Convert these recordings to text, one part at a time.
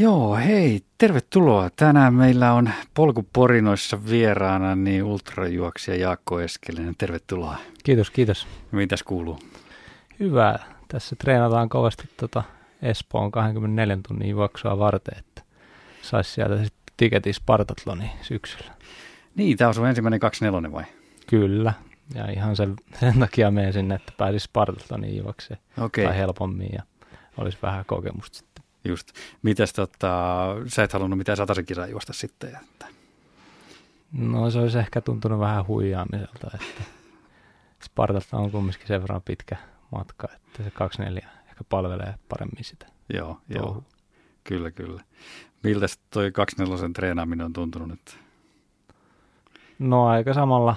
Joo, hei, tervetuloa. Tänään meillä on polkuporinoissa vieraana niin ultrajuoksija Jaakko Eskelinen. Tervetuloa. Kiitos, kiitos. Mitäs kuuluu? Hyvä. Tässä treenataan kovasti tuota Espoon 24 tunnin juoksua varten, että saisi sieltä sitten tiketin Spartatloniin syksyllä. Niin, tämä on sun ensimmäinen 24 vai? Kyllä. Ja ihan sen, sen takia menen sinne, että pääsisi Spartatloniin juokseen. Okei. Tai helpommin ja olisi vähän kokemusta. Just. Mitäs tota, sä et halunnut mitään sataisen kisaa juosta sitten? Että... No se olisi ehkä tuntunut vähän huijaamiselta, että Spartalta on kumminkin sen verran pitkä matka, että se 24 ehkä palvelee paremmin sitä. Joo, joo. Kyllä, kyllä. Miltä toi 24 treenaaminen on tuntunut nyt? No aika samalla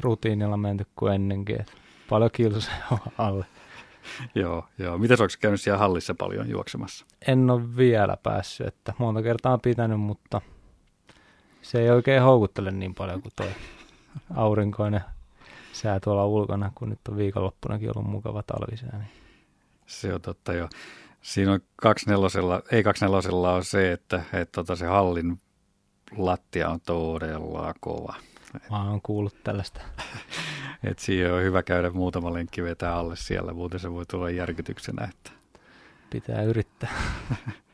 rutiinilla menty kuin ennenkin, että paljon kilsoja alle. Joo, joo. Mitäs onko käynyt siellä hallissa paljon juoksemassa? En ole vielä päässyt, että monta kertaa on pitänyt, mutta se ei oikein houkuttele niin paljon kuin toi aurinkoinen sää tuolla ulkona, kun nyt on viikonloppunakin ollut mukava talvisää. Niin. Se on totta jo. Siinä on 24, ei 24 on se, että, että tota se hallin lattia on todella kova. Mä oon kuullut tällaista. Et siihen on hyvä käydä muutama lenkki vetää alle siellä, muuten se voi tulla järkytyksenä. Että. Pitää yrittää.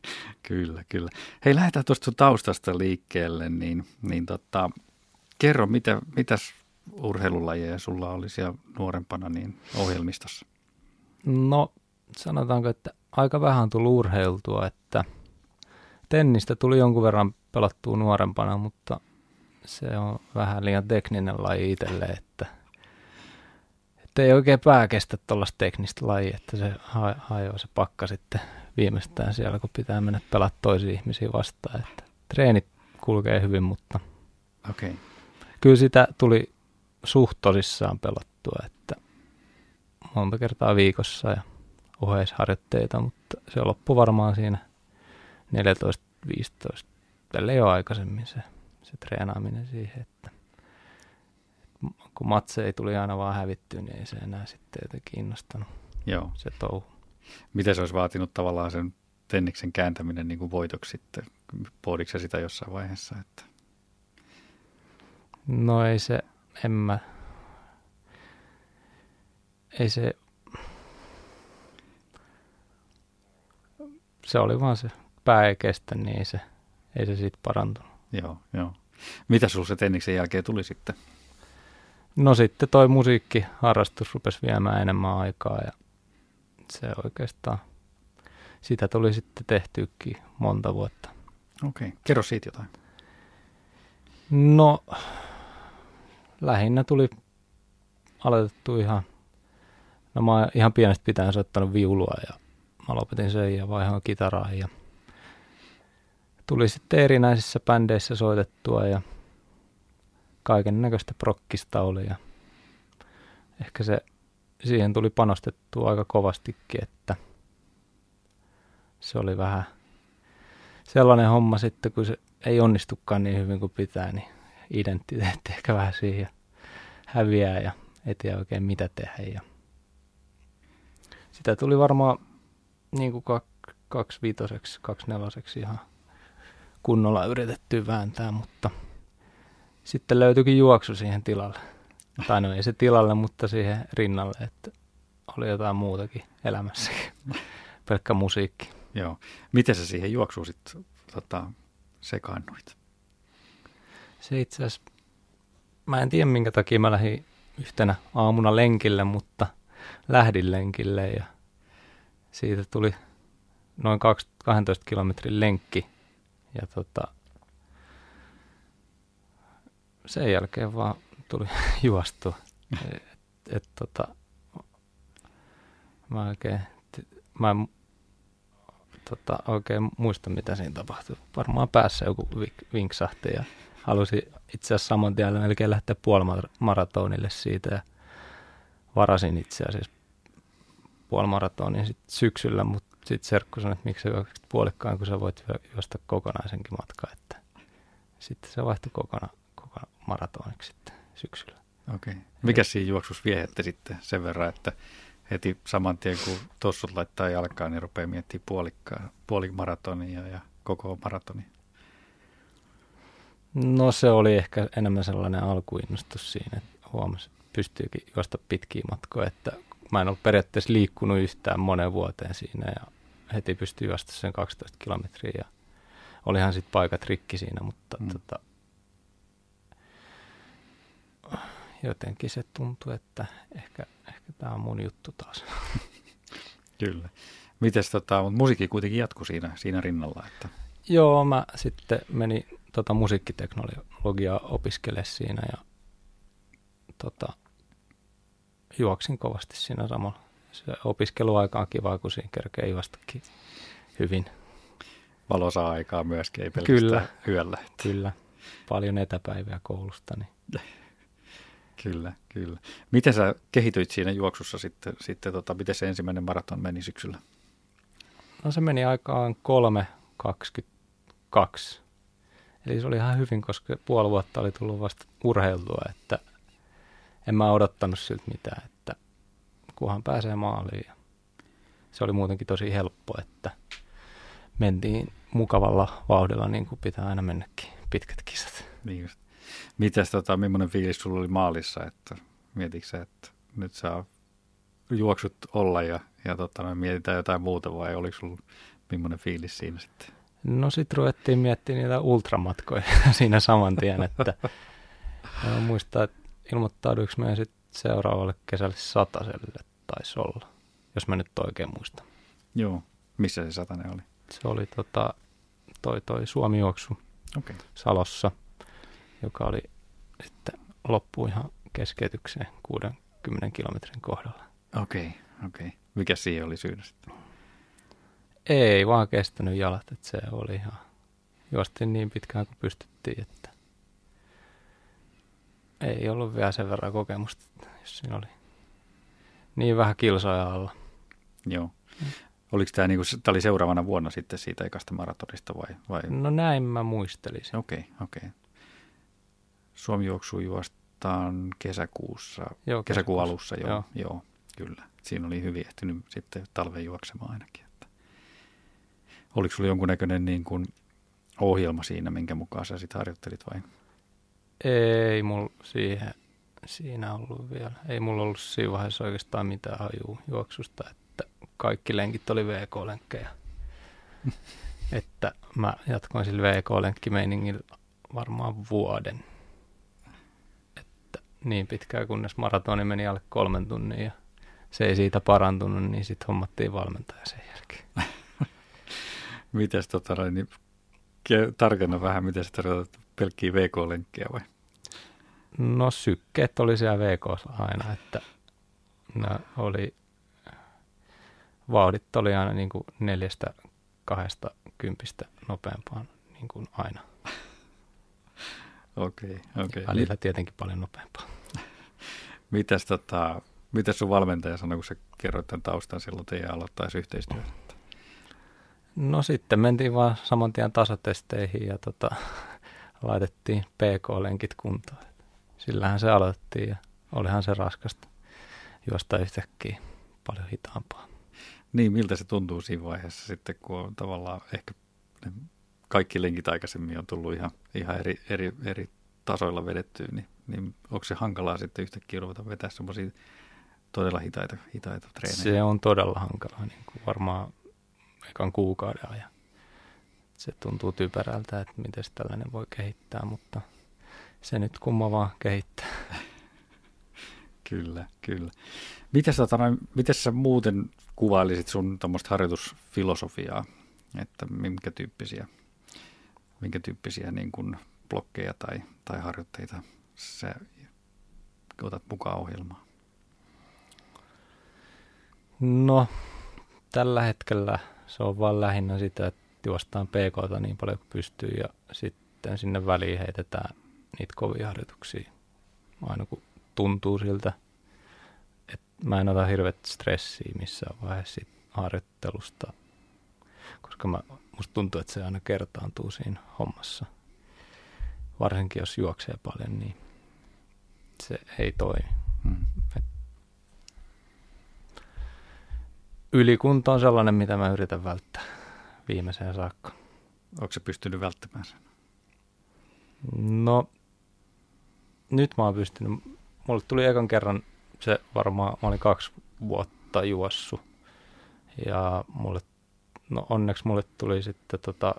Kyllä, kyllä. Hei, lähdetään tuosta sun taustasta liikkeelle, niin, niin tota, kerro, mitä, mitäs urheilulajeja sulla oli siellä nuorempana niin ohjelmistossa? No sanotaanko, että aika vähän on tullut urheiltua, että tennistä tuli jonkun verran pelattua nuorempana, mutta se on vähän liian tekninen laji itselle, että, että ei oikein pää kestä tuollaista teknistä lajia, että se ha- hajoaa se pakka sitten viimeistään siellä, kun pitää mennä pelaa toisia ihmisiä vastaan. Että treenit kulkee hyvin, mutta. Okay. kyllä sitä tuli suht tosissaan pelattua, että monta kertaa viikossa ja oheisharjoitteita, mutta se loppui varmaan siinä 14-15, tälle jo aikaisemmin se, se treenaaminen siihen, että kun matseja tuli aina vaan hävittyä, niin ei se enää sitten jotenkin kiinnostanut Joo. se touhu. Miten se olisi vaatinut tavallaan sen tenniksen kääntäminen niin kuin voitoksi sitten? Pohditko sitä jossain vaiheessa? Että... No ei se, en mä, ei se, se oli vaan se pää ei kestä, niin ei se, ei se siitä parantunut. Joo, joo. Mitä sulla se tenniksen jälkeen tuli sitten? No sitten toi musiikkiharrastus rupesi viemään enemmän aikaa ja se oikeastaan, sitä tuli sitten tehtyäkin monta vuotta. Okei. Okay. Kerro siitä jotain. No, lähinnä tuli aloitettu ihan, no mä oon ihan pienestä pitäen soittanut viulua ja mä lopetin sen ja vaihoin kitaraan ja tuli sitten erinäisissä bändeissä soitettua ja kaiken näköistä prokkista oli ja ehkä se siihen tuli panostettua aika kovastikin, että se oli vähän sellainen homma sitten, kun se ei onnistukaan niin hyvin kuin pitää, niin identiteetti ehkä vähän siihen häviää ja ei tiedä oikein mitä tehdä. Ja sitä tuli varmaan niin kuin kak- kaksi viitoseksi, kaksi neloseksi ihan kunnolla yritetty vääntää, mutta sitten löytyikin juoksu siihen tilalle. Tai no ei se tilalle, mutta siihen rinnalle, että oli jotain muutakin elämässäkin. Pelkkä musiikki. Joo. Miten sä siihen juoksuun sitten tota, sekaannuit? Se itse asiassa, mä en tiedä minkä takia mä lähdin yhtenä aamuna lenkille, mutta lähdin lenkille ja siitä tuli noin 12 kilometrin lenkki. Ja tota, sen jälkeen vaan tuli juostua. Et, et, tota, mä oikein, mä en tota, oikein muista, mitä siinä tapahtui. Varmaan päässä joku vink- vinksahti ja halusin itse asiassa saman tien melkein lähteä puolimaratonille siitä ja varasin itse asiassa puolimaratonin sit syksyllä, mutta sitten Serkku sanoi, että miksi sä puolikkaan, kun sä voit juosta kokonaisenkin matkaa, että sitten se vaihtui kokonaan maratoniksi sitten syksyllä. Okei. Okay. Mikä siinä juoksussa viehätte sitten sen verran, että heti saman tien kun tossut laittaa jalkaan, niin rupeaa miettimään puolikkaa, puolimaratonia ja koko maratoni? No se oli ehkä enemmän sellainen alkuinnostus siinä, että huomasi, että pystyykin juosta pitkiä matkoja, että mä en ollut periaatteessa liikkunut yhtään monen vuoteen siinä ja heti pystyi juosta sen 12 kilometriä ja olihan sitten paikat rikki siinä, mutta mm. tota, jotenkin se tuntui, että ehkä, ehkä tämä on mun juttu taas. Kyllä. Mites tota, mutta musiikki kuitenkin jatkui siinä, siinä rinnalla? Että... Joo, mä sitten menin tota, musiikkiteknologiaa opiskele siinä ja tota, juoksin kovasti siinä samalla. Se opiskeluaika on kiva, kun siinä kerkee juostakin hyvin. Valosaa aikaa myöskin, ei pelkästään kyllä, yöllä. Kyllä, paljon etäpäiviä koulusta. Niin. kyllä, kyllä. Miten sä kehityit siinä juoksussa sitten, sitten tota, miten se ensimmäinen maraton meni syksyllä? No se meni aikaan 3.22. Eli se oli ihan hyvin, koska puoli vuotta oli tullut vasta urheiltua, että en mä odottanut siltä mitään, että kunhan pääsee maaliin. Ja se oli muutenkin tosi helppo, että mentiin mukavalla vauhdilla niin kuin pitää aina mennäkin, pitkät kisat. Niin just. Mitäs tota, millainen fiilis sulla oli maalissa, että mietitkö että nyt saa juoksut olla ja, ja tota, me mietitään jotain muuta vai oliko sulla millainen fiilis siinä sitten? No sitten ruvettiin miettimään niitä ultramatkoja siinä saman tien, että muistaa, että ilmoittauduiko meidän sitten seuraavalle kesälle sataselle taisi olla, jos mä nyt oikein muistan. Joo, missä se satanen oli? Se oli tota, toi, toi Suomi-juoksu okay. Salossa, joka oli sitten loppu ihan keskeytykseen 60 kilometrin kohdalla. Okei, okay, okei. Okay. Mikä siihen oli syynä sitten? Ei vaan kestänyt jalat, että se oli ihan, juostin niin pitkään kuin pystyttiin, että ei ollut vielä sen verran kokemusta, jos siinä oli niin vähän kilsoja alla. Joo. Oliko tämä, niinku, tämä oli seuraavana vuonna sitten siitä ekasta maratonista vai? vai? No näin mä muistelisin. Okei, okay, okei. Okay. Suomi juoksu juostaan kesäkuussa, joo, kesäkuun alussa, joo, joo. joo, kyllä. Siinä oli hyvin ehtinyt sitten talven juoksemaan ainakin. Että. Oliko sinulla jonkunnäköinen niin kuin ohjelma siinä, minkä mukaan sä sitten harjoittelit vai? Ei mulla siihen, siinä ollut vielä. Ei mulla ollut siinä vaiheessa oikeastaan mitään hajuu juoksusta, että kaikki lenkit oli VK-lenkkejä. että mä jatkoin sillä VK-lenkkimeiningillä varmaan vuoden. Niin pitkään, kunnes maratoni meni alle kolmen tunnin ja se ei siitä parantunut, niin sitten hommattiin valmentaja sen jälkeen. Mites tota, niin tarkenna vähän, miten se tarkoittaa pelkkiä VK-lenkkejä vai? No sykkeet oli siellä VK aina, että ne oli, vauhdit oli aina niin kuin neljästä kahdesta kympistä nopeampaan niin kuin aina. Okei, okay, okei. Okay. Välillä tietenkin paljon nopeampaa. Mitäs, tota, mitäs sun valmentaja sanoi, kun sä kerroit tämän taustan silloin teidän aloittaisi yhteistyötä? No sitten mentiin vaan saman tien tasotesteihin ja tota, laitettiin PK-lenkit kuntoon. Sillähän se aloitettiin ja olihan se raskasta juosta yhtäkkiä paljon hitaampaa. Niin, miltä se tuntuu siinä vaiheessa sitten, kun on tavallaan ehkä ne kaikki lenkit aikaisemmin on tullut ihan, ihan eri, eri, eri tasoilla vedettyä, niin, niin onko se hankalaa sitten yhtäkkiä ruveta vetää semmoisia todella hitaita, hitaita treenejä? Se on todella hankalaa, niin kuin varmaan ekan kuukauden ajan. Se tuntuu typerältä, että miten tällainen voi kehittää, mutta se nyt kumma vaan kehittää. kyllä, kyllä. Miten sä, miten sä muuten kuvailisit sun harjoitusfilosofiaa, että minkä tyyppisiä, minkä tyyppisiä niin kuin blokkeja tai, tai harjoitteita sä otat mukaan ohjelmaan? No, tällä hetkellä se on vaan lähinnä sitä, että juostaan pk niin paljon kuin pystyy ja sitten sinne väliin heitetään niitä kovia harjoituksia aina kun tuntuu siltä, että mä en ota hirveät stressiä missään vaiheessa harjoittelusta, koska mä, musta tuntuu, että se aina kertaantuu siinä hommassa. Varsinkin jos juoksee paljon, niin se ei toimi. Hmm. Ylikunta on sellainen, mitä mä yritän välttää viimeiseen saakka. Onko se pystynyt välttämään sen? No, nyt mä oon pystynyt. Mulle tuli ekan kerran se varmaan, mä olin kaksi vuotta juossu. Ja mulle, no onneksi mulle tuli sitten tota,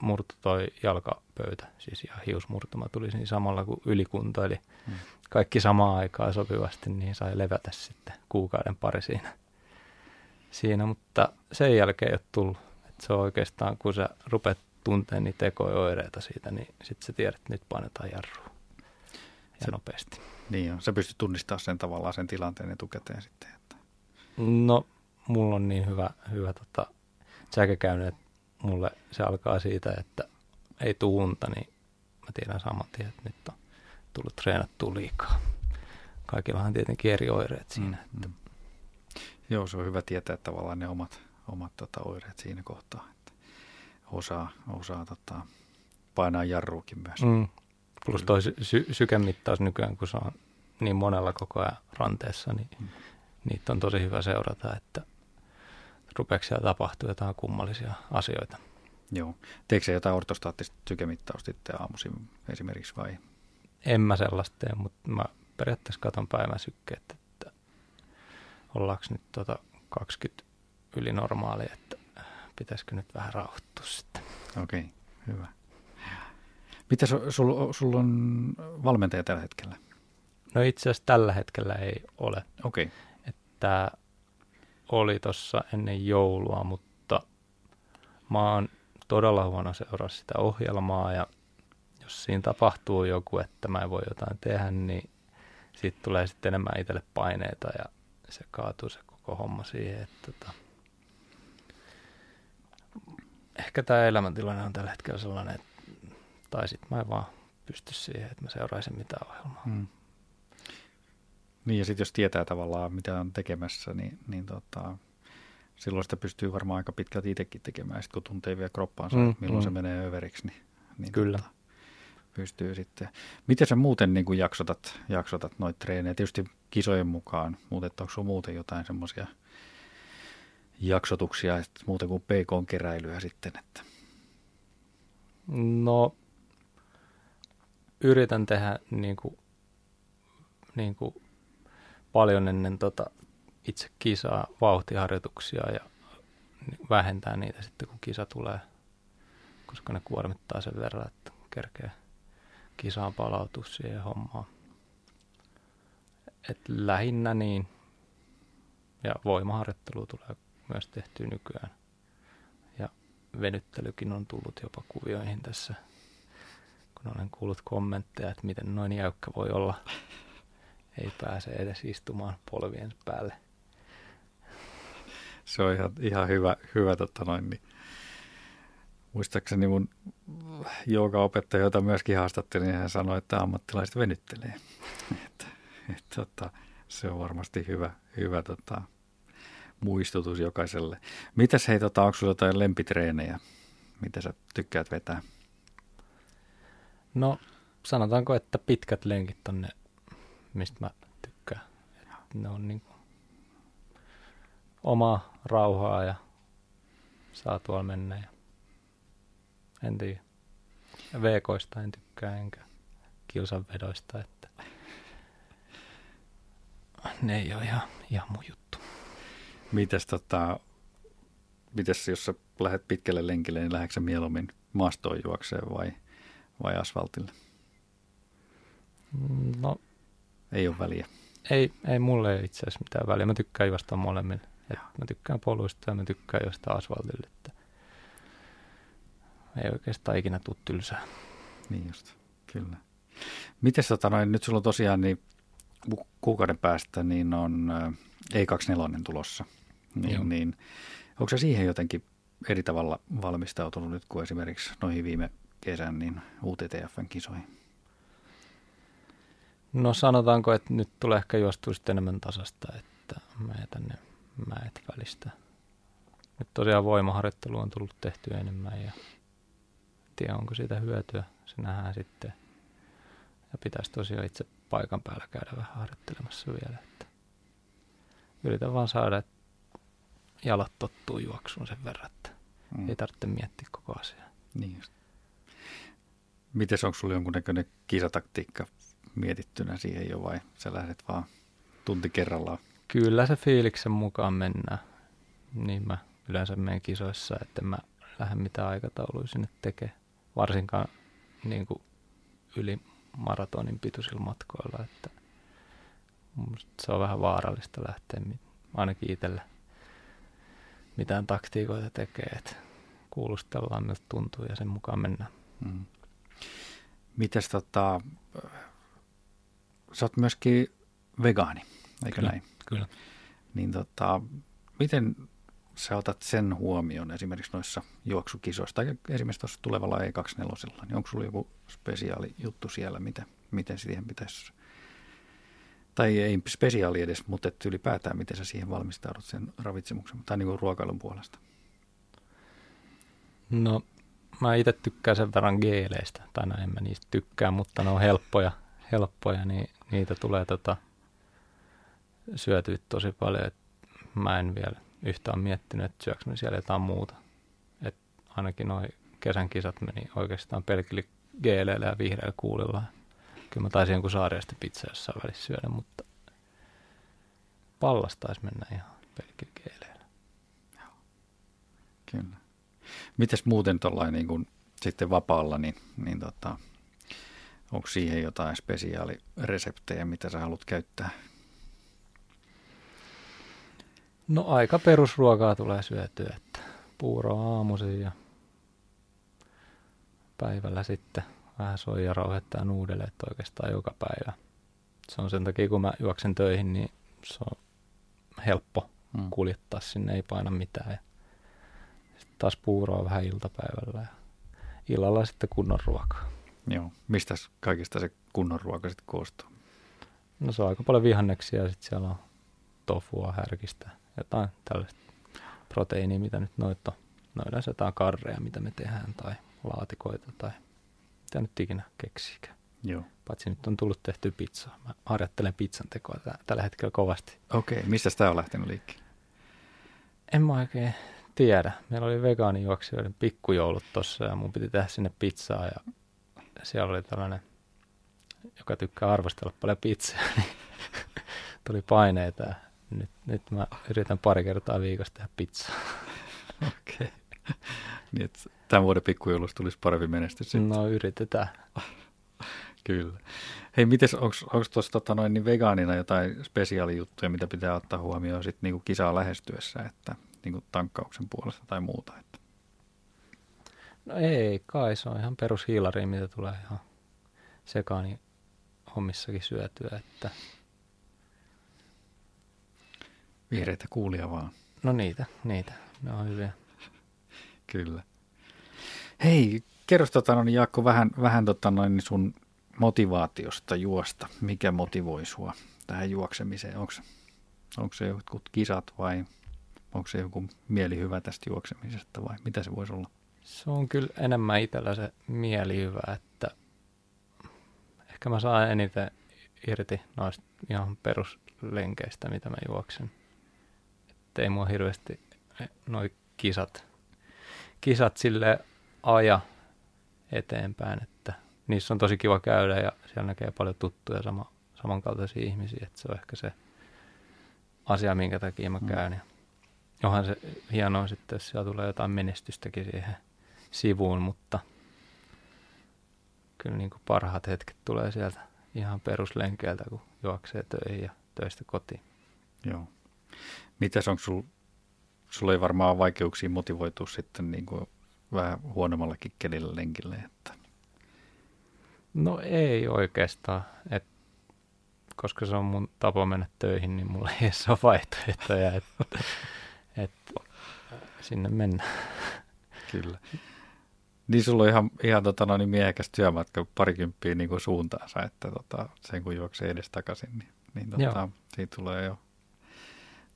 murto toi jalkapöytä, siis ihan hiusmurtuma tuli siinä samalla kuin ylikunto, eli hmm. kaikki samaan aikaan sopivasti, niin sai levätä sitten kuukauden pari siinä. siinä mutta sen jälkeen ei ole tullut. Et se on oikeastaan, kun sä rupeat tunteen niitä tekoja siitä, niin sitten sä tiedät, että nyt painetaan jarrua. Ja se, nopeasti. Niin on. Sä pystyt tunnistamaan sen tavallaan sen tilanteen etukäteen sitten. Että. No, mulla on niin hyvä, hyvä tota, käynyt, että mulle se alkaa siitä, että ei tuu unta, niin mä tiedän saman tien, että nyt on tullut treenattua liikaa. Kaikillahan tietenkin eri oireet siinä. Mm, että. Mm. Joo, se on hyvä tietää tavallaan ne omat, omat tota, oireet siinä kohtaa. Että osaa, osaa tota, painaa jarruukin myös. Mm. Plus toi sy- sykemittaus nykyään, kun se on niin monella koko ajan ranteessa, niin mm. niitä on tosi hyvä seurata, että rupeeko siellä tapahtua jotain kummallisia asioita. Joo. Teekö se jotain ortostaattista sykemittausta sitten aamuisin esimerkiksi vai? En mä sellaista tee, mutta mä periaatteessa katson päivän sykkeet, että ollaanko nyt tota 20 yli normaali, että pitäisikö nyt vähän rauhoittua sitten. Okei, okay, hyvä. Mitä sulla sul, sul on valmentaja tällä hetkellä? No itse asiassa tällä hetkellä ei ole. Okei. Okay. Että oli tuossa ennen joulua, mutta mä oon todella huono seuraa sitä ohjelmaa ja jos siinä tapahtuu joku, että mä en voi jotain tehdä, niin siitä tulee sitten enemmän itselle paineita ja se kaatuu se koko homma siihen, että tota, ehkä tämä elämäntilanne on tällä hetkellä sellainen, että tai sitten mä en vaan pysty siihen, että mä seuraisin mitään ohjelmaa. Hmm. Niin ja sitten jos tietää tavallaan mitä on tekemässä, niin, niin tota, silloin sitä pystyy varmaan aika pitkälti itsekin tekemään. Sitten kun tuntee vielä kroppaansa, mm, milloin mm. se menee överiksi, niin, niin Kyllä. Tota, pystyy sitten. Miten sä muuten niin kuin jaksotat, jaksotat noita treenejä? Tietysti kisojen mukaan, mutta onko sinulla muuten jotain semmoisia jaksotuksia, että muuten kuin PK-keräilyä sitten? Että... No, yritän tehdä niin kuin, niin kuin paljon ennen tota itse kisaa vauhtiharjoituksia ja vähentää niitä sitten, kun kisa tulee, koska ne kuormittaa sen verran, että kerkee kisaan palautua siihen hommaan. Et lähinnä niin, ja voimaharjoittelu tulee myös tehtyä nykyään. Ja venyttelykin on tullut jopa kuvioihin tässä, kun olen kuullut kommentteja, että miten noin jäykkä voi olla. Ei pääse edes istumaan polvien päälle se on ihan, ihan hyvä, hyvä tota noin, niin. Muistaakseni mun opettaja, jota myöskin haastattelin, niin hän sanoi, että ammattilaiset venyttelee. että, et, tota, se on varmasti hyvä, hyvä tota, muistutus jokaiselle. Mitäs hei, tota, onko sinulla jotain lempitreenejä? Mitä sä tykkäät vetää? No sanotaanko, että pitkät lenkit on ne, mistä mä tykkään. Et ne on niin omaa rauhaa ja saa tuolla mennä. Ja en tiedä. Veekoista en tykkää enkä kilsanvedoista, että ne ei ole ihan, ihan mun juttu. Mites, tota, mites jos sä lähdet pitkälle lenkille, niin lähdetkö mieluummin maastoon juokseen vai, vai asfaltille? No, ei ole väliä. Ei, ei mulle itse asiassa mitään väliä. Mä tykkään juosta molemmille. Et mä tykkään poluista ja mä tykkään jostain asfaltille. Että ei oikeastaan ikinä tule tylsää. Niin just, kyllä. Miten tota noin, nyt sulla on tosiaan niin kuukauden päästä niin on E24 tulossa. Niin, niin, onko se siihen jotenkin eri tavalla valmistautunut nyt kuin esimerkiksi noihin viime kesän niin UTTFn kisoihin? No sanotaanko, että nyt tulee ehkä juostua enemmän tasasta, että mä tänne mäet välistä. Nyt tosiaan voimaharjoittelu on tullut tehtyä enemmän ja tiedä onko siitä hyötyä, se nähdään sitten. Ja pitäisi tosiaan itse paikan päällä käydä vähän harjoittelemassa vielä. Että yritän vaan saada, että jalat tottuu juoksuun sen verran, että mm. ei tarvitse miettiä koko asiaa. Niin just. Mites onko sulla jonkunnäköinen kisataktiikka mietittynä siihen jo vai sä lähdet vaan tunti kerrallaan? Kyllä se fiiliksen mukaan mennään. Niin mä yleensä menen kisoissa, että mä lähde mitään aikatauluja sinne tekee. Varsinkaan niin kuin yli maratonin pituisilla matkoilla, että se on vähän vaarallista lähteä ainakin itselle mitään taktiikoita tekee, että kuulustellaan miltä tuntuu ja sen mukaan mennään. Mm. Mites tota, sä oot myöskin vegaani, eikö kyllä, näin? Kyllä. Niin tota, miten sä otat sen huomioon esimerkiksi noissa juoksukisoissa tai esimerkiksi tuossa tulevalla E24, niin onko sulla joku spesiaali juttu siellä, miten, miten siihen pitäisi, tai ei spesiaali edes, mutta että ylipäätään miten sä siihen valmistaudut sen ravitsemuksen tai niin kuin ruokailun puolesta? No mä itse tykkään sen verran geeleistä, tai no en mä niistä tykkää, mutta ne on helppoja, helppoja niin niitä tulee tota, syötyä tosi paljon, että mä en vielä yhtään miettinyt, että syöks me siellä jotain muuta. Et ainakin noin kesän kisat meni oikeastaan pelkillä geeleillä ja vihreällä kuulilla. Kyllä mä taisin jonkun saariasta pizza jossain välissä syödä, mutta pallas taisi mennä ihan pelkillä geeleillä. Kyllä. Mites muuten tuollainen niin kun sitten vapaalla, niin, niin tota, onko siihen jotain spesiaalireseptejä, mitä sä haluat käyttää? No aika perusruokaa tulee syötyä, että puuroa aamuisin ja päivällä sitten vähän soijarauhetta ja nuudeleet oikeastaan joka päivä. Se on sen takia, kun mä juoksen töihin, niin se on helppo hmm. kuljettaa sinne, ei paina mitään. Ja sitten taas puuroa vähän iltapäivällä ja illalla sitten kunnon ruokaa. Joo. Mistä kaikista se kunnon ruoka sitten koostuu? No se on aika paljon vihanneksia ja sitten siellä on tofua, härkistä, jotain tällaista proteiinia, mitä nyt noita. No yleensä jotain karreja, mitä me tehdään, tai laatikoita, tai mitä nyt ikinä keksikään. Joo. Paitsi nyt on tullut tehty pizzaa. Mä harjoittelen pizzan tekoa t- tällä hetkellä kovasti. Okei, okay. mistä tämä on lähtenyt liikkeelle? En mä oikein tiedä. Meillä oli vegaanijuoksijoiden pikkujoulut tossa ja mun piti tehdä sinne pizzaa ja siellä oli tällainen, joka tykkää arvostella paljon pizzaa, niin tuli paineita nyt, nyt mä yritän pari kertaa viikossa tehdä pizzaa. Okei. Okay. Niin, että tämän vuoden pikkujoulussa tulisi parempi menestys sitten. No yritetään. Kyllä. Hei, mites, onko tuossa tota noin, niin vegaanina jotain spesiaalijuttuja, mitä pitää ottaa huomioon sitten niinku kisaa lähestyessä, että niinku tankkauksen puolesta tai muuta? Että? No ei kai, se on ihan perushiilari, mitä tulee ihan sekaani hommissakin syötyä, että Vihreitä kuulia vaan. No niitä, niitä. Ne on hyviä. Kyllä. Hei, kerro tota, no, niin Jaakko vähän, vähän tota, noin, sun motivaatiosta juosta. Mikä motivoi sua tähän juoksemiseen? Onko, onko se jotkut kisat vai onko se joku mielihyvä tästä juoksemisesta vai mitä se voisi olla? Se on kyllä enemmän itsellä se mielihyvä, että ehkä mä saan eniten irti noista ihan peruslenkeistä, mitä mä juoksen ei mua hirveästi noi kisat, kisat sille aja eteenpäin, että niissä on tosi kiva käydä ja siellä näkee paljon tuttuja sama, samankaltaisia ihmisiä, että se on ehkä se asia, minkä takia mä mm. käyn. Ja onhan se hienoa sitten, jos siellä tulee jotain menestystäkin siihen sivuun, mutta kyllä niin kuin parhaat hetket tulee sieltä ihan peruslenkeiltä, kun juoksee töihin ja töistä kotiin. Joo. Mitäs onko sul, sulla ei varmaan vaikeuksia motivoitua sitten niin kuin vähän huonommallakin kelillä lenkille? Että... No ei oikeastaan, Et, koska se on mun tapa mennä töihin, niin mulla ei edes ole vaihtoehtoja, että et, sinne mennä. Kyllä. Niin sulla on ihan, ihan tota, no, niin miehekäs työmatka parikymppiä niin kuin suuntaansa, että tota, sen kun juoksee edes takaisin, niin, niin tota, siitä tulee jo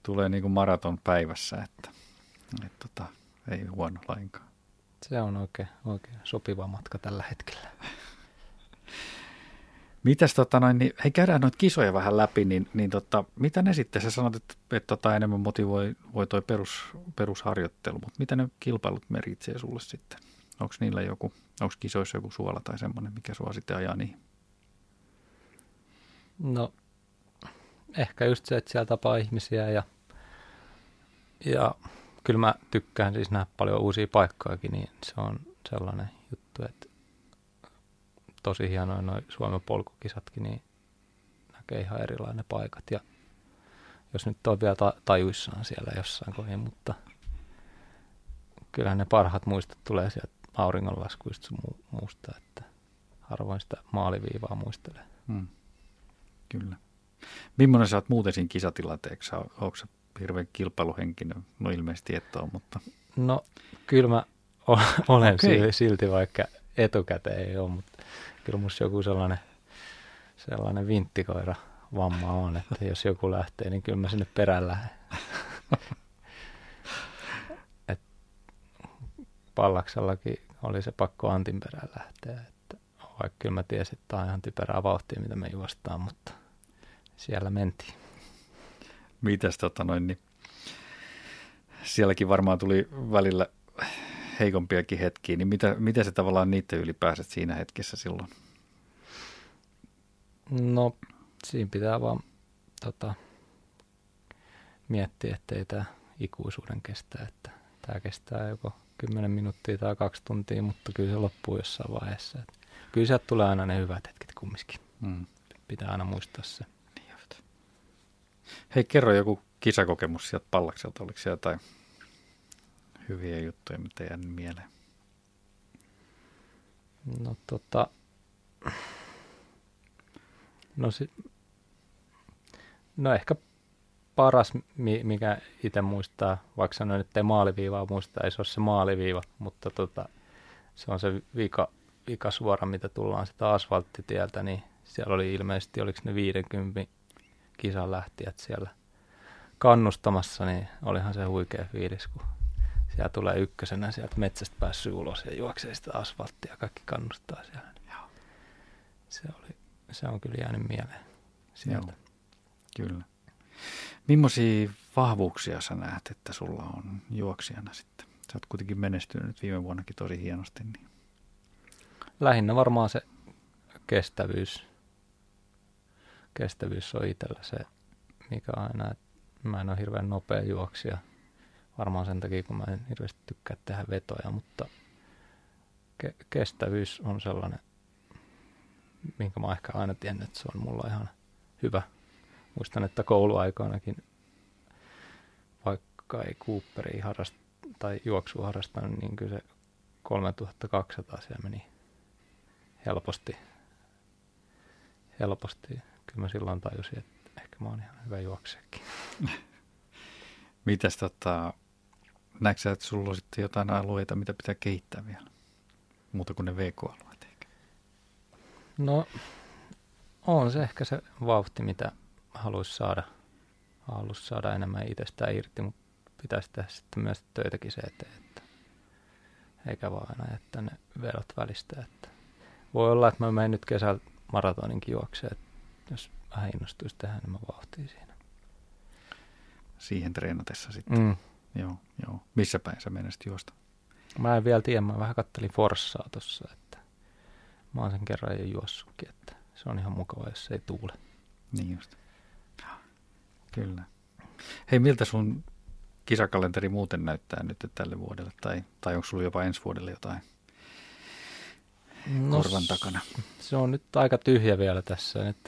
tulee niin kuin maraton päivässä, että, että tota, ei huono lainkaan. Se on oikein, oikein sopiva matka tällä hetkellä. Mitäs tota noin, niin, hei käydään noita kisoja vähän läpi, niin, niin tota, mitä ne sitten, sä sanot, että, että tota, enemmän motivoi voi toi perus, perusharjoittelu, mutta mitä ne kilpailut merkitsee sulle sitten? Onko niillä joku, onko kisoissa joku suola tai semmoinen, mikä sua sitten ajaa niihin? No, ehkä just se, että siellä tapaa ihmisiä ja, ja kyllä mä tykkään siis nähdä paljon uusia paikkojakin, niin se on sellainen juttu, että tosi hienoja noin Suomen polkukisatkin, niin näkee ihan erilainen paikat ja jos nyt on vielä ta- tajuissaan siellä jossain kohin, mutta kyllähän ne parhaat muistot tulee sieltä auringonlaskuista mu- muusta, että harvoin sitä maaliviivaa muistelee. Hmm. Kyllä. Millainen sä oot muuten siinä kisatilanteeksi? Onko sä hirveän kilpailuhenkinen? No ilmeisesti et ole, mutta... No kyllä mä olen okay. silti, vaikka etukäteen ei ole, mutta kyllä musta joku sellainen, sellainen vinttikoira vamma on, että jos joku lähtee, niin kyllä mä sinne perään lähden. Et pallaksellakin oli se pakko Antin perään lähteä, että vaikka kyllä mä tiesin, että tämä on ihan typerää vauhtia, mitä me juostaan, mutta siellä mentiin. Mitäs tota noin, niin sielläkin varmaan tuli välillä heikompiakin hetkiä, niin mitä, mitä se tavallaan niiden yli pääset siinä hetkessä silloin? No, siinä pitää vaan tota, miettiä, ettei tämä ikuisuuden kestä, että tämä kestää joko 10 minuuttia tai kaksi tuntia, mutta kyllä se loppuu jossain vaiheessa. Että kyllä sieltä tulee aina ne hyvät hetket kumminkin. Mm. Pitää aina muistaa se. Niin Hei, kerro joku kisakokemus sieltä pallakselta. Oliko siellä jotain hyviä juttuja, mitä jäänyt mieleen? No tota, no, si, no ehkä paras, mikä itse muistaa, vaikka sanoin, että ei maaliviivaa muista, ei se ole se maaliviiva, mutta tota, se on se vika, vika suora, mitä tullaan sitä asfalttitieltä, niin siellä oli ilmeisesti, oliko ne 50 kisan lähtijät siellä kannustamassa, niin olihan se huikea fiilis, kun siellä tulee ykkösenä sieltä metsästä päässyt ulos ja juoksee sitä asfalttia ja kaikki kannustaa siellä. Se, oli, se on kyllä jäänyt mieleen sieltä. Joo, kyllä. Millaisia vahvuuksia sä näet, että sulla on juoksijana sitten? Sä oot kuitenkin menestynyt viime vuonnakin tosi hienosti. Niin. Lähinnä varmaan se kestävyys. Kestävyys on itsellä se, mikä aina, että mä en ole hirveän nopea juoksija – Varmaan sen takia, kun mä en hirveästi tykkää tehdä vetoja, mutta ke- kestävyys on sellainen, minkä mä ehkä aina tiennyt, että se on mulla ihan hyvä. Muistan, että kouluaikoinakin, vaikka ei Cooperi harrast, tai juoksu harrastanut, niin kyllä se 3200 siellä meni helposti. Helposti. Kyllä mä silloin tajusin, että ehkä mä oon ihan hyvä juokseekin. Mitäs tota, näetkö sä, että sulla on sitten jotain alueita, mitä pitää kehittää vielä? Muuta kuin ne VK-alueet eikä? No, on se ehkä se vauhti, mitä haluaisi saada. Haluaisi saada enemmän itsestään irti, mutta pitäisi tehdä sitten myös töitäkin se eteen, että eikä vaan aina jättää ne vedot välistä. Että voi olla, että mä menen nyt kesällä maratoninkin juokseen, jos vähän innostuisi tehdä enemmän vauhtia siinä. Siihen treenatessa sitten. Mm. Joo, joo. Missä päin sä menisit juosta? Mä en vielä tiedä, mä vähän kattelin Forssaa tuossa, että mä oon sen kerran jo juossutkin, että se on ihan mukava, jos se ei tuule. Niin just. Kyllä. Hei, miltä sun kisakalenteri muuten näyttää nyt tälle vuodelle, tai, tai onko sulla jopa ensi vuodelle jotain no, korvan takana? Se on nyt aika tyhjä vielä tässä. Nyt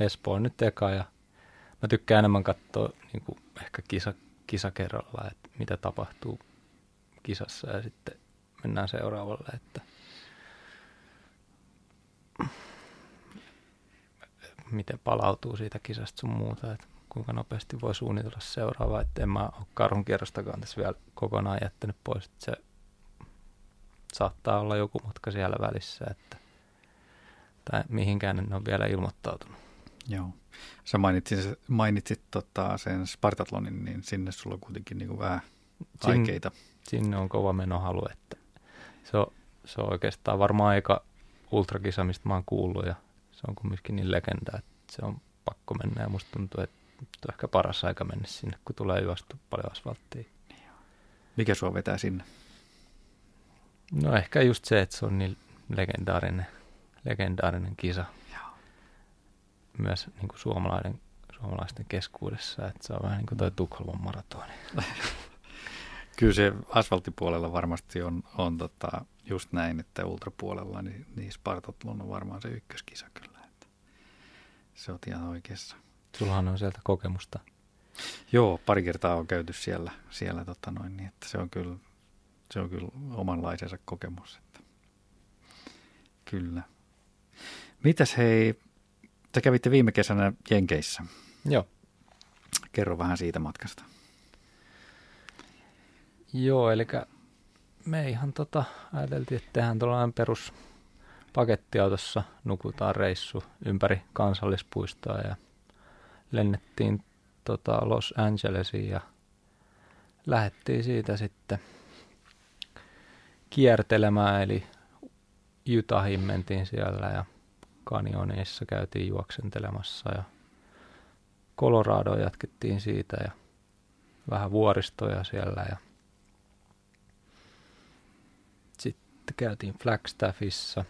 Espoo on nyt eka ja mä tykkään enemmän katsoa niin kuin ehkä kisa, kisa kerralla, että mitä tapahtuu kisassa ja sitten mennään seuraavalle, että miten palautuu siitä kisasta sun muuta, että kuinka nopeasti voi suunnitella seuraavaa, että en mä ole karhun kierrostakaan tässä vielä kokonaan jättänyt pois, että se saattaa olla joku matka siellä välissä, että tai mihinkään en ole vielä ilmoittautunut. Joo. Sä mainitsit, mainitsit tota, sen Spartatlonin, niin sinne sulla on kuitenkin niin kuin vähän aikeita. Sin, sinne on kova menohalu, että se on, se on oikeastaan varmaan aika ultrakisa, mistä mä oon kuullut ja se on kumminkin niin legenda, että se on pakko mennä ja musta tuntuu, että on ehkä paras aika mennä sinne, kun tulee juostu paljon asfalttia. Mikä sua vetää sinne? No ehkä just se, että se on niin legendaarinen, legendaarinen kisa. Joo. Myös niin kuin suomalaisten, suomalaisten keskuudessa, että se on vähän niin kuin toi Tukholman maratoni. Kyllä se asfalttipuolella varmasti on, on tota, just näin, että ultrapuolella niin, niin Spartatlon on varmaan se ykköskisa kyllä. Että se on ihan oikeassa. Sullahan on sieltä kokemusta. Joo, pari kertaa on käyty siellä, siellä tota noin, niin että se on kyllä, se on kyllä omanlaisensa kokemus. Että. Kyllä. Mitäs hei, te kävitte viime kesänä Jenkeissä. Joo. Kerro vähän siitä matkasta. Joo, eli me ihan tota, ajateltiin, että tehdään tuollainen perus pakettiautossa, nukutaan reissu ympäri kansallispuistoa ja lennettiin tota Los Angelesiin ja lähdettiin siitä sitten kiertelemään, eli Utahin mentiin siellä ja kanjoneissa käytiin juoksentelemassa ja Colorado jatkettiin siitä ja vähän vuoristoja siellä ja sitten käytiin Flagstaffissa.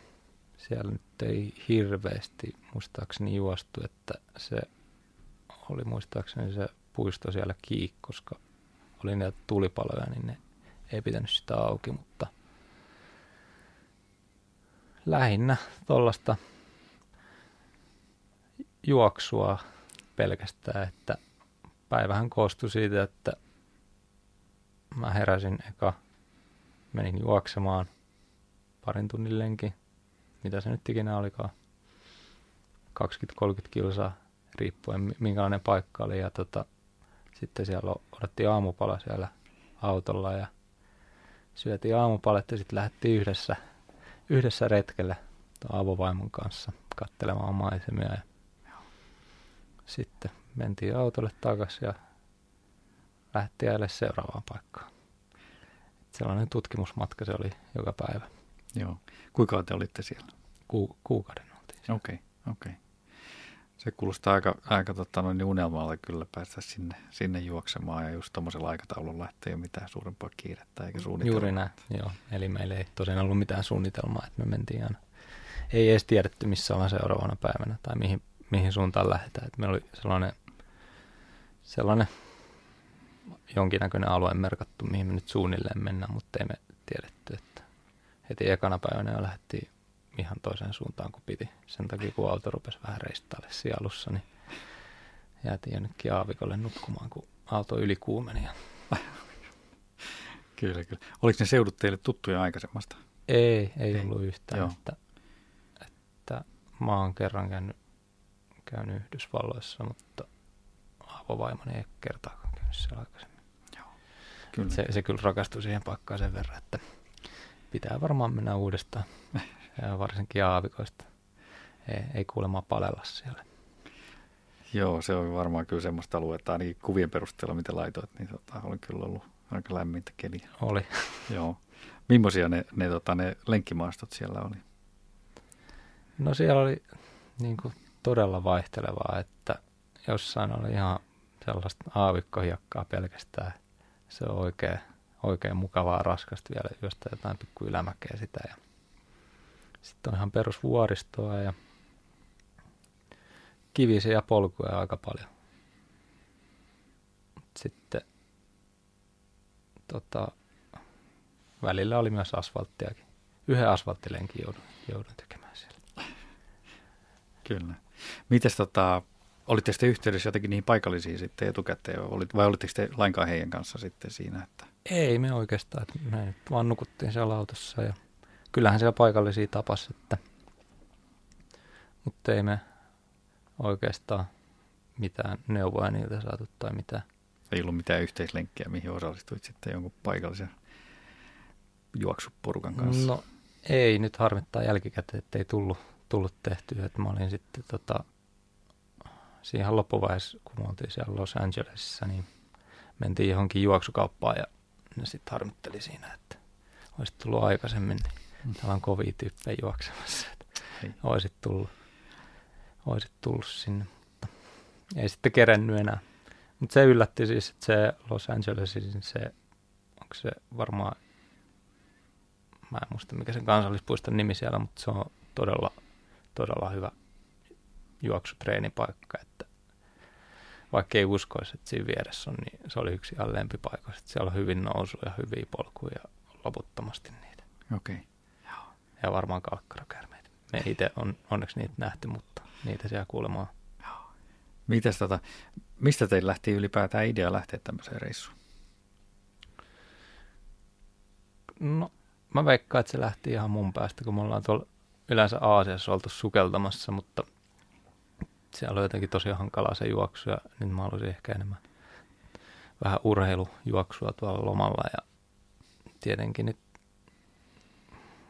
Siellä nyt ei hirveästi muistaakseni juostu, että se oli muistaakseni se puisto siellä kiinni, koska oli niitä tulipaloja, niin ne ei pitänyt sitä auki, mutta lähinnä tuollaista juoksua pelkästään, että päivähän koostui siitä, että mä heräsin eka, menin juoksemaan parin tunnin lenki, mitä se nyt ikinä olikaan, 20-30 kilsaa riippuen minkälainen paikka oli. Ja tota, sitten siellä odotti aamupala siellä autolla ja syötiin aamupalet ja sitten lähdettiin yhdessä, yhdessä retkelle avovaimon kanssa katselemaan maisemia. Ja sitten mentiin autolle takaisin ja lähti jälleen seuraavaan paikkaan. Sellainen tutkimusmatka se oli joka päivä. Joo. Kuinka te olitte siellä? Ku, kuukauden oltiin Okei, okei. Okay, okay. Se kuulostaa aika, aika tota, noin unelmalle kyllä päästä sinne, sinne juoksemaan ja just tuommoisella aikataululla, että ei ole mitään suurempaa kiirettä eikä suunnitelmaa. Juuri näin, joo. Eli meillä ei tosiaan ollut mitään suunnitelmaa, että me mentiin aina. Ei edes tiedetty, missä ollaan seuraavana päivänä tai mihin, mihin suuntaan lähdetään. Että meillä oli sellainen, sellainen jonkinnäköinen alue merkattu, mihin me nyt suunnilleen mennään, mutta ei me tiedetty, että heti ekana päivänä jo lähdettiin ihan toiseen suuntaan kuin piti. Sen takia, kun auto rupesi vähän reistaille siellä alussa, niin jäätiin jonnekin aavikolle nukkumaan, kun auto yli kuumeni. kyllä, kyllä. Oliko ne seudut teille tuttuja aikaisemmasta? Ei, ei, ei. ollut yhtään. Että, että mä oon kerran käynyt, käynyt Yhdysvalloissa, mutta avovaimoni ei kertaakaan käynyt siellä aikaisemmin. Joo, kyllä. Se, se kyllä rakastui siihen paikkaan sen verran, että pitää varmaan mennä uudestaan. ja varsinkin aavikoista. Ei, ei kuulemma palella siellä. Joo, se on varmaan kyllä semmoista aluetta, ainakin kuvien perusteella, mitä laitoit, niin tota, oli kyllä ollut aika lämmintä keliä. Oli. Joo. Millaisia ne, ne, tota, ne lenkkimaastot siellä oli? No siellä oli niin kuin, todella vaihtelevaa, että jossain oli ihan sellaista aavikkohiekkaa pelkästään. Se on oikein, oikein mukavaa raskasta vielä, josta jotain pikku ylämäkeä sitä. Ja sitten on ihan perusvuoristoa ja kivisiä polkuja aika paljon. Sitten tota, välillä oli myös asfalttiakin. Yhden asfalttilenkin joudun, joudun tekemään siellä. Kyllä. Mites tota, olitte sitten yhteydessä jotenkin niihin paikallisiin sitten etukäteen, vai olitteko te lainkaan heidän kanssa sitten siinä? Että... Ei me oikeastaan, me vaan nukuttiin siellä autossa ja kyllähän siellä paikallisia tapas, että, mutta ei me oikeastaan mitään neuvoja niiltä saatu tai mitään. Ei ollut mitään yhteislenkkiä, mihin osallistuit sitten jonkun paikallisen juoksuporukan kanssa? No ei, nyt harmittaa jälkikäteen, että ei tullut, tullut tehtyä. Että mä olin sitten tota, siihen loppuvaiheessa, kun me oltiin siellä Los Angelesissa, niin mentiin johonkin juoksukauppaan ja ne sitten harmitteli siinä, että olisi tullut aikaisemmin. Niin Täällä on kovia tyyppejä juoksemassa. Oisit tullut, oisit tullut sinne, mutta ei sitten kerennyt enää. Mutta se yllätti siis, että se Los Angelesin se, onko se varmaan mä en muista mikä sen kansallispuiston nimi siellä, mutta se on todella, todella hyvä juoksutreenipaikka, että vaikka ei uskoisi, että siinä vieressä on, niin se oli yksi ihan lempipaikoista. Siellä on hyvin nousuja, hyviä polkuja loputtomasti niitä. Okei. Okay. Ja varmaan kalkkarakärmeitä. Me itse on onneksi niitä nähty, mutta niitä siellä kuulemaan. Mites tota, mistä teillä lähti ylipäätään idea lähteä tämmöiseen reissuun? No, mä veikkaan, että se lähti ihan mun päästä, kun me ollaan tuolla yleensä Aasiassa oltu sukeltamassa, mutta siellä on jotenkin tosi hankalaa se juoksu ja nyt mä haluaisin ehkä enemmän vähän urheilujuoksua tuolla lomalla ja tietenkin nyt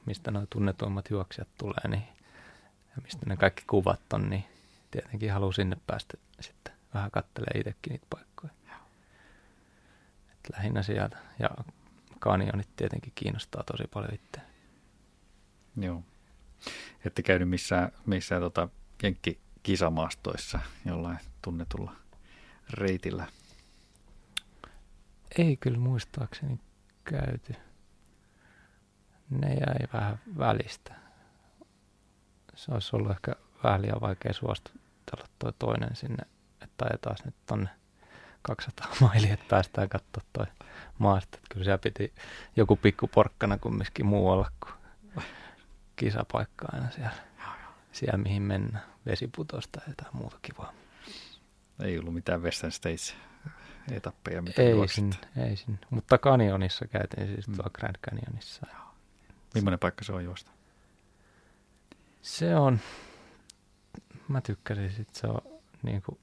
mistä nuo tunnetuimmat juoksijat tulee niin, ja mistä ne kaikki kuvat on, niin tietenkin haluaa sinne päästä sitten vähän kattelee itsekin niitä paikkoja. Et lähinnä sieltä. Ja kanjonit tietenkin kiinnostaa tosi paljon itse. Joo. Ette käynyt missään, missään tota, kisamaastoissa jollain tunnetulla reitillä? Ei kyllä muistaakseni käyty. Ne jäi vähän välistä. Se olisi ollut ehkä vähän liian vaikea suostutella toi toinen sinne, että ajetaan nyt tonne 200 mailia, että päästään katsoa toi maasta. Että kyllä siellä piti joku pikku porkkana kumminkin muualla kuin kisapaikka aina siellä, siellä mihin mennään. Vesiputosta ja jotain muuta kivaa. Ei ollut mitään Western States etappeja, mitä ei sin, ei sin. Mutta Canyonissa käytiin siis mm. tuolla Grand Canyonissa. Millainen paikka se on juosta? Se on, mä tykkäsin sit, se on niin kuin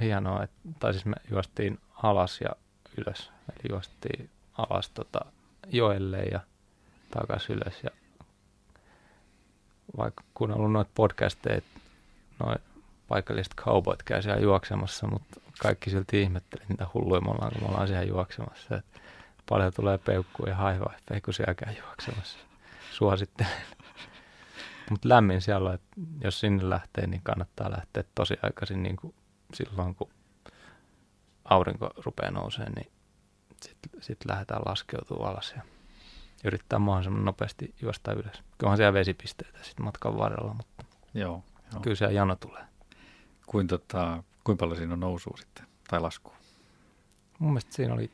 hienoa, että, tai siis me juostiin alas ja ylös. Eli juostiin alas tota, joelle ja takaisin ylös. Ja vaikka kun on ollut noita podcasteja, noin paikalliset cowboyt käy siellä juoksemassa, mutta kaikki silti ihmetteli, mitä hulluja me ollaan, kun me ollaan siellä juoksemassa. Et paljon tulee peukkuja ja haivaifeja, kun siellä käy juoksemassa. Suosittelen. Mutta lämmin siellä on, että jos sinne lähtee, niin kannattaa lähteä tosi aikaisin niin kuin silloin, kun aurinko rupeaa nousemaan, niin sitten sit lähdetään laskeutumaan alas ja yrittää mahdollisimman nopeasti juosta ylös. Onhan siellä vesipisteitä sitten matkan varrella, mutta joo, joo. kyllä siellä jano tulee. Kuin tota, kuinka paljon siinä on nousua sitten, tai laskua? Mun mielestä siinä oli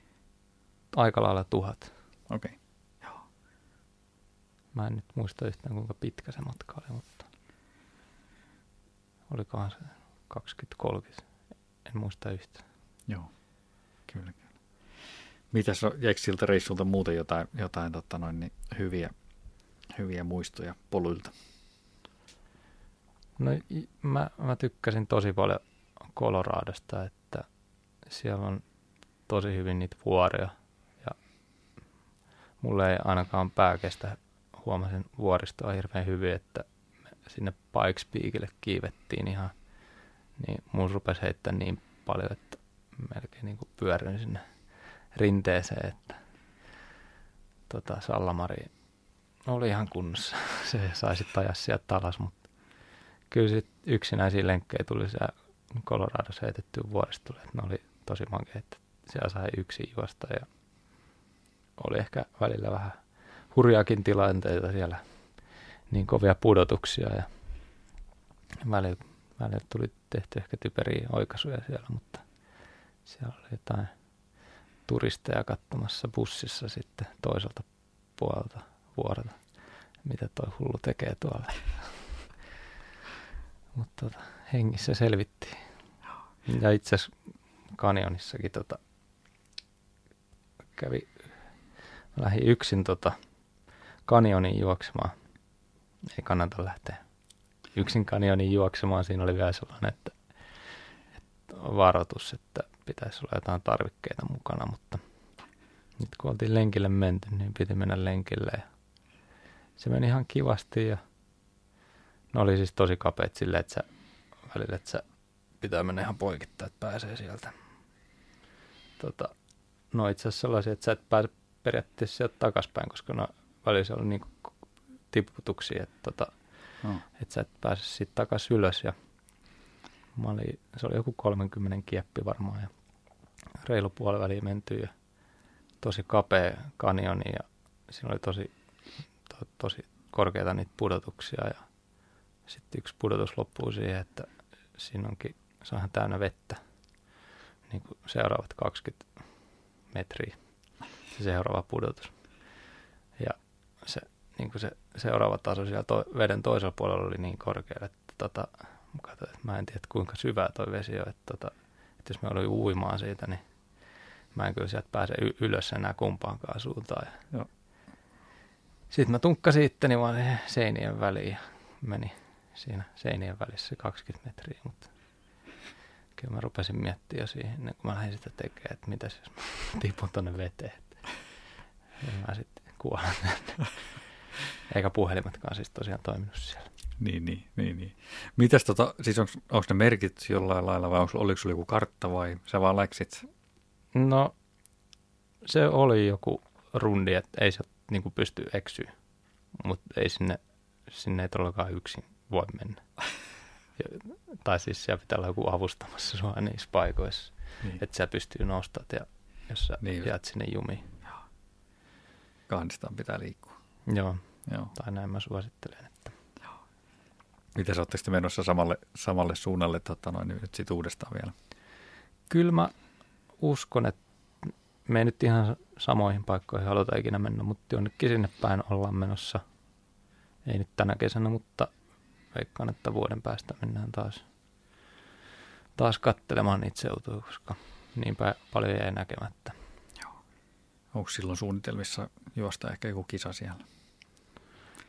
aika lailla tuhat. Okei. Okay. Joo. Mä en nyt muista yhtään kuinka pitkä se matka oli, mutta olikohan se 20-30. En muista yhtään. Joo, kyllä. kyllä. Mitäs jäikö siltä reissulta muuten jotain, jotain totta noin, niin hyviä, hyviä muistoja poluilta? No mä, mä tykkäsin tosi paljon Coloradosta, että siellä on tosi hyvin niitä vuoria mulle ei ainakaan pää kestä, huomasin vuoristoa hirveän hyvin, että sinne Pikes Peakille kiivettiin ihan, niin mun rupesi heittämään niin paljon, että melkein niin kuin pyöryin sinne rinteeseen, että tota, Sallamari oli ihan kunnossa. Se sai sitten ajaa sieltä alas, mutta kyllä sitten yksinäisiä lenkkejä tuli siellä Coloradossa heitettyä vuoristolle. Ne oli tosi makea, että siellä sai yksi juosta ja oli ehkä välillä vähän hurjaakin tilanteita siellä, niin kovia pudotuksia ja välillä, välillä tuli tehty ehkä typeriä oikaisuja siellä, mutta siellä oli jotain turisteja katsomassa bussissa sitten toiselta puolelta vuorota, mitä toi hullu tekee tuolla. Mutta tota, hengissä selvittiin. Ja itse asiassa kanjonissakin tota, kävi, lähi yksin tota, kanjonin juoksemaan. Ei kannata lähteä yksin kanjonin juoksemaan. Siinä oli vielä sellainen, että, että varoitus, että pitäisi olla jotain tarvikkeita mukana, mutta nyt kun oltiin lenkille menty, niin piti mennä lenkille ja se meni ihan kivasti ja ne oli siis tosi kapeat silleen, että sä, välillä, että sä pitää mennä ihan poikittain, että pääsee sieltä. Tota, no itse asiassa sellaisia, että sä et pääse periaatteessa sieltä takaspäin, koska no välillä se oli niin tiputuksia, että, tota, no. että sä et pääse siitä takaisin ylös ja Mä olin, se oli joku 30 kieppi varmaan ja reilu puoli väliin menty ja tosi kapea kanioni ja siinä oli tosi on tosi korkeita niitä pudotuksia ja sitten yksi pudotus loppuu siihen, että siinä onkin, se on täynnä vettä. Niin kuin seuraavat 20 metriä se seuraava pudotus. Ja se, niin kuin se seuraava taso siellä to, veden toisella puolella oli niin korkea, että tota, katsoin, että mä en tiedä kuinka syvää toi vesi on. Että, tota, että jos me oli uimaan siitä, niin mä en kyllä sieltä pääse y- ylös enää kumpaankaan suuntaan. Ja Sitten mä tunkkasin itteni vaan seinien väliin ja meni siinä seinien välissä 20 metriä, mutta kyllä mä rupesin miettimään jo siihen, ennen kuin mä lähdin sitä tekemään, että mitä jos mä tipun tonne veteen. Niin mä sitten kuolen tänne. Eikä puhelimetkaan siis tosiaan toiminut siellä. Niin, niin, niin. niin. Mitäs tota, siis onko, onko ne merkit jollain lailla vai onko, oliko sulla joku kartta vai sä vaan läksit? No, se oli joku rundi, että ei se niin pysty eksyä, mutta ei sinne, sinne ei todellakaan yksin voi mennä. Ja, tai siis siellä pitää olla joku avustamassa sua niissä paikoissa, niin. että sä pystyy nostamaan ja jos sä niin jäät sinne jumiin. Kahdestaan pitää liikkua. Joo, Joo. tai näin mä suosittelen. Että. Joo. Miten sä ootte sitten menossa samalle, samalle suunnalle tota noin, nyt sit uudestaan vielä? Kyllä mä uskon, että me ei nyt ihan samoihin paikkoihin haluta ikinä mennä, mutta jonnekin sinne päin ollaan menossa. Ei nyt tänä kesänä, mutta veikkaan, että vuoden päästä mennään taas, taas kattelemaan niitä seutuja, koska niinpä paljon jäi näkemättä. Onko silloin suunnitelmissa juosta ehkä joku kisa siellä?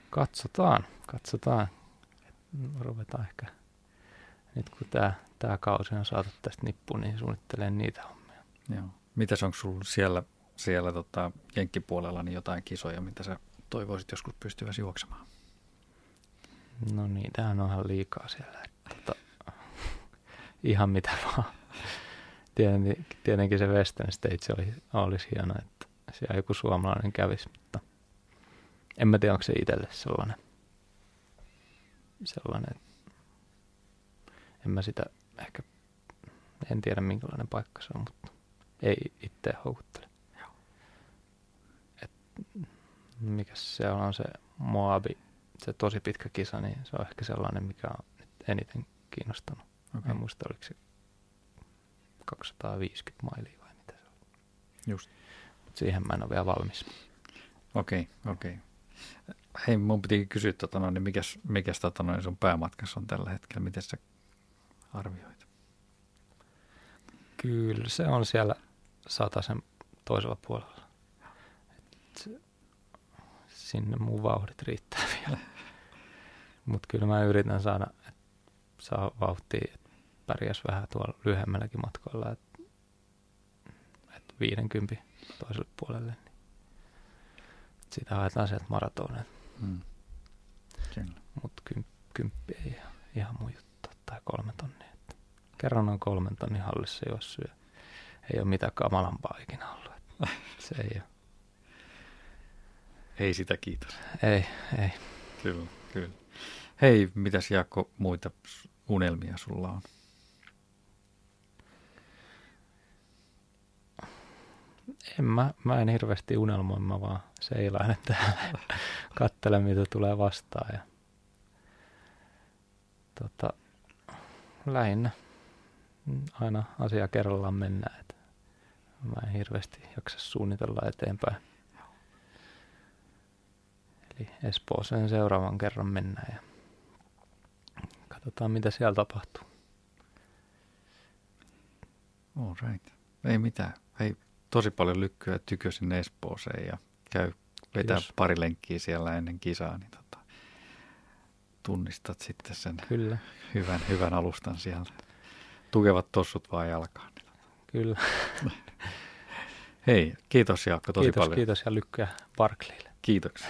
Katsotaan, katsotaan. Ruvetaan ehkä, nyt kun tämä, tämä kausi on saatu tästä nippuun, niin suunnittelen niitä hommia. Joo. Mitäs onko sinulla siellä, siellä tota, jenkkipuolella niin jotain kisoja, mitä sä toivoisit joskus pystyväsi juoksemaan? No niin, tämähän on ihan liikaa siellä. Tota, ihan mitä vaan. Tietenkin, tietenkin se Western Stage oli, olisi hieno, että siellä joku suomalainen kävisi, mutta en mä tiedä, onko se itselle sellainen, sellainen, en mä sitä ehkä, en tiedä minkälainen paikka se on, mutta ei itse houkuttele. Et, mikä se on se Moabi, se tosi pitkä kisa, niin se on ehkä sellainen, mikä on nyt eniten kiinnostanut. Okay. En muista, oliko se 250 mailia vai mitä se oli. Just. Mut siihen mä en ole vielä valmis. Okei, okay, okei. Okay. Hei, mun piti kysyä, tota noin, niin mikäs, mikäs tota noin, sun päämatkassa on tällä hetkellä? Miten sä arvioit? Kyllä, se on siellä sen toisella puolella. Et sinne mun vauhdit riittää vielä. Mutta kyllä mä yritän saada, että saa vauhtia, että pärjäs vähän tuolla lyhyemmälläkin matkoilla, että et 50 toiselle puolelle. Niin sitä haetaan sieltä maratoneet. Hmm. Mutta kymp, kymppi ei ihan, ihan mun juttu, tai kolme tonnia. Että kerran on kolmen tonnin hallissa juossut ja ei ole mitään kamalampaa ikinä ollut. Se ei ole. Ei sitä kiitos. Ei, ei. Kyllä, kyllä. Hei, mitäs Jaakko muita unelmia sulla on? En mä, mä en hirveästi unelmoi, mä vaan seilaan, että katselen mitä tulee vastaan. Ja, tota, lähinnä aina asia kerrallaan mennään. Et mä en hirveästi jaksa suunnitella eteenpäin. Eli Espooseen seuraavan kerran mennään ja katsotaan mitä siellä tapahtuu. All right. Ei mitään. Hei, tosi paljon lykkyä tykö sinne Espooseen ja käy vetää Kiitos. pari lenkkiä siellä ennen kisaa, niin tota, tunnistat sitten sen Kyllä. Hyvän, hyvän alustan sieltä. Tukevat tossut vaan jalkaan. Kyllä. Hei, kiitos Jaakko tosi kiitos, paljon. Kiitos ja lykkyä Barclaylle. Kiitoksia.